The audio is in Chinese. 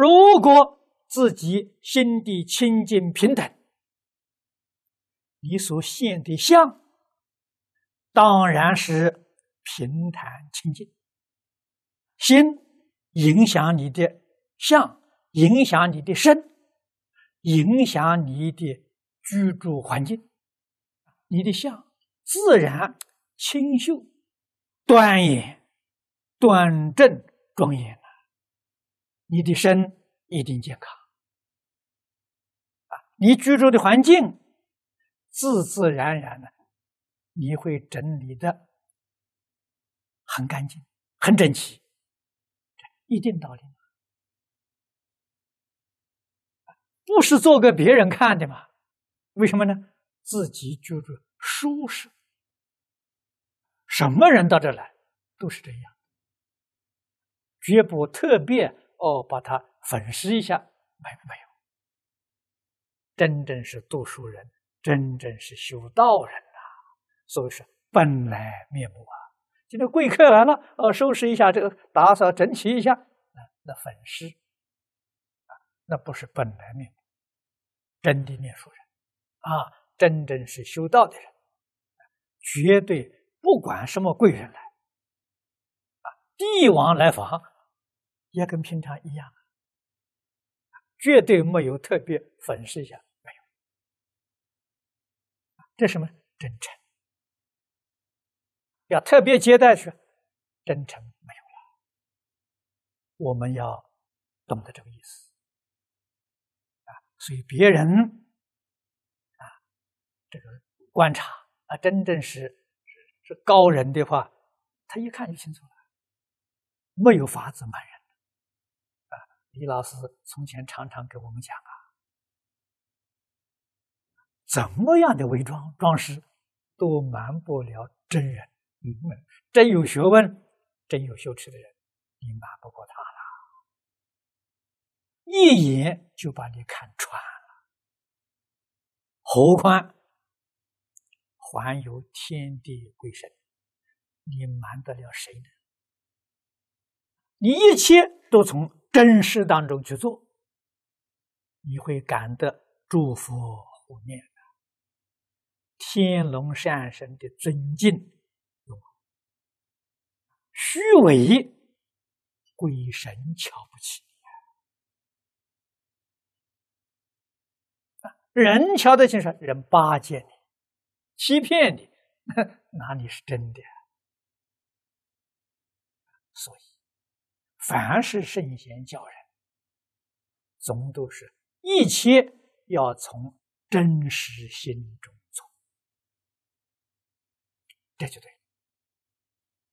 如果自己心地清净平等，你所现的相当然是平坦清净。心影响你的相，影响你的身，影响你的居住环境，你的相自然清秀、端严、端正、庄严了。你的身一定健康啊！你居住的环境自自然然的，你会整理的很干净、很整齐。一定道理，不是做给别人看的嘛？为什么呢？自己居住舒适，什么人到这来都是这样，绝不特别哦把它粉饰一下，没有没有，真正是读书人，真正是修道人呐、啊，所以说本来面目啊。今天贵客来了，呃，收拾一下这个，打扫整齐一下，那那粉饰啊，那不是本来面目。真的念书人啊，真正是修道的人，绝对不管什么贵人来啊，帝王来访，也跟平常一样，绝对没有特别粉饰一下，没有。这什么真诚？要特别接待去，真诚没有了。我们要懂得这个意思啊，所以别人啊，这个观察啊，真正是是高人的话，他一看就清楚了，没有法子瞒人。李老师从前常常给我们讲啊，怎么样的伪装装饰，都瞒不了真人。嗯，真有学问、真有羞耻的人，你瞒不过他了，一眼就把你看穿了。何况还有天地鬼神，你瞒得了谁呢？你一切都从真实当中去做，你会感得诸佛护念，天龙善神的尊敬。虚伪，鬼神瞧不起，人瞧得起是人巴结你，欺骗你，哪里是真的？所以，凡是圣贤教人，总都是一切要从真实心中做，这就对。